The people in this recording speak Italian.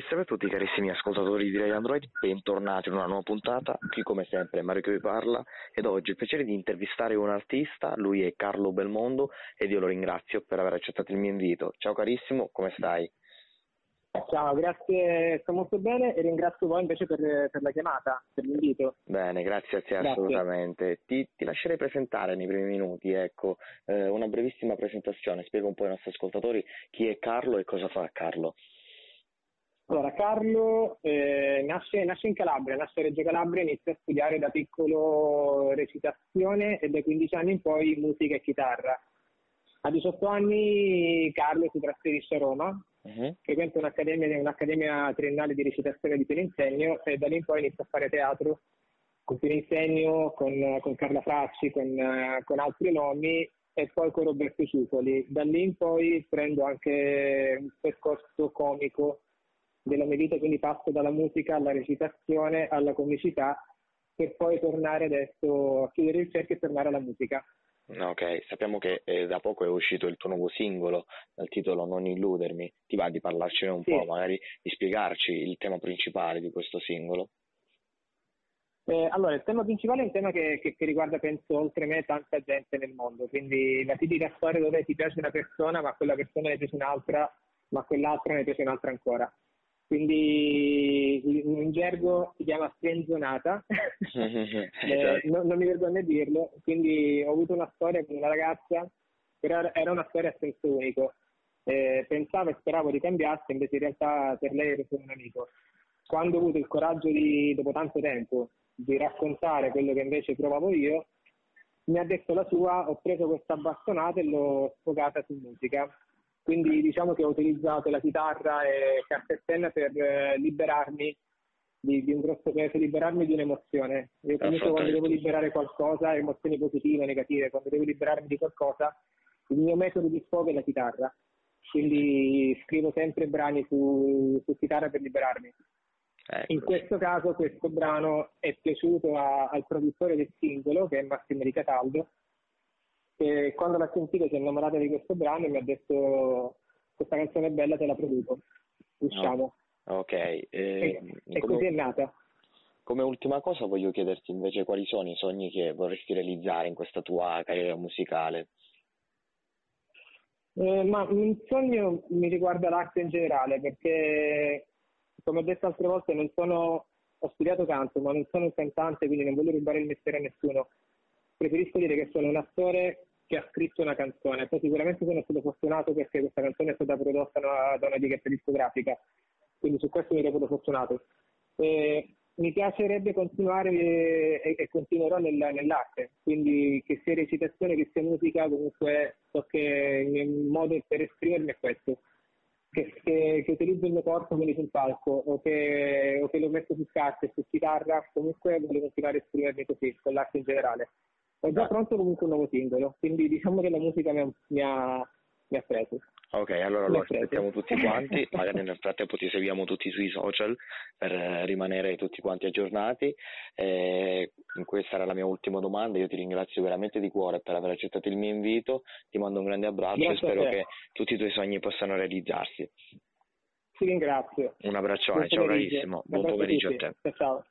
E salve a tutti carissimi ascoltatori di Ray Android, bentornati in una nuova puntata, qui come sempre Mario che vi parla ed oggi ho il piacere di intervistare un artista, lui è Carlo Belmondo ed io lo ringrazio per aver accettato il mio invito. Ciao carissimo, come stai? Ciao, grazie, sto molto bene e ringrazio voi invece per, per la chiamata, per l'invito. Bene, grazie a te Grazie. assolutamente. Ti, ti lascerei presentare nei primi minuti, ecco, eh, una brevissima presentazione, spiega un po' ai nostri ascoltatori chi è Carlo e cosa fa Carlo. Allora, Carlo eh, nasce, nasce in Calabria, nasce a Reggio Calabria, inizia a studiare da piccolo recitazione e dai 15 anni in poi musica e chitarra. A 18 anni Carlo si trasferisce a Roma, Mhm. frequenta un'accademia, un'accademia triennale di recitazione di Peninsegno e da lì in poi inizia a fare teatro con Peninsegno, con, con Carla Fracci, con, con altri nomi e poi con Roberto Ciupoli. Da lì in poi prendo anche un percorso comico della mia vita, quindi passo dalla musica alla recitazione, alla comicità, per poi tornare adesso a chiudere il cerchio e tornare alla musica. Ok, sappiamo che eh, da poco è uscito il tuo nuovo singolo dal titolo Non illudermi. Ti va di parlarcene un Sì. po', magari di spiegarci il tema principale di questo singolo? Eh, allora, il tema principale è un tema che, che- che riguarda, penso, oltre me, tanta gente nel mondo. Quindi la tipica storia dove ti piace una persona, ma quella persona ne piace un'altra, ma quell'altra ne piace un'altra ancora. Quindi in gergo si chiama frenzonata, Eh, Esatto. non, non mi vergogno a dirlo. Quindi ho avuto una storia con una ragazza, però era- era una storia a senso unico. Eh, pensavo e speravo di cambiasse, invece in realtà per lei ero solo un amico quando ho avuto il coraggio di, dopo tanto tempo, di raccontare quello che invece provavo io, mi ha detto la sua, ho preso questa bastonata e l'ho sfogata su musica. Quindi diciamo che ho utilizzato la chitarra e carta e per eh, liberarmi di, di un grosso peso, liberarmi di un'emozione. Io comunque quando devo liberare qualcosa, emozioni positive, negative, quando devo liberarmi di qualcosa, il mio metodo di sfogo è la chitarra. Quindi scrivo sempre brani su, su chitarra per liberarmi. Ecco, In questo caso questo brano è piaciuto a- al produttore del singolo, che è Massimo Di Cataldo, e quando l'ha sentito si è innamorata di questo brano e mi ha detto questa canzone è bella, te la produco. Usciamo. Ok, E, eh, e come- così è nata. Come ultima cosa voglio chiederti invece quali sono i sogni che vorresti realizzare in questa tua carriera musicale. Eh, ma un sogno mi riguarda l'arte in generale, perché come ho detto altre volte non sono, ho studiato canto, ma non sono un cantante, quindi non voglio rubare il mestiere a nessuno. Preferisco dire che sono un attore che ha scritto una canzone. Poi sicuramente sono stato fortunato perché questa canzone è stata prodotta da da un'etichetta discografica, quindi su questo mi reputo fortunato. E mi piacerebbe continuare eh, e, e continuerò nel- nell'arte, quindi che sia recitazione, che sia musica, comunque so che il mio modo per esprimermi è questo. Che, che- che utilizzo il mio corpo quindi sul palco o che, o che lo metto su carte, su chitarra, comunque voglio continuare a esprimermi così, con l'arte in generale. Ho già pronto comunque un nuovo singolo, quindi diciamo che la musica mi ha, mi ha, mi ha preso. Ok, allora Mi lo preso. aspettiamo tutti quanti, magari nel frattempo ti seguiamo tutti sui social per eh, rimanere tutti quanti aggiornati. Eh, questa era la mia ultima domanda, io ti ringrazio veramente di cuore per aver accettato il mio invito, ti mando un grande abbraccio e Grazie a spero che tutti i tuoi sogni possano realizzarsi. Ti ringrazio. Un abbraccione, ciao carissimo, buon pomeriggio a te. Ciao ciao.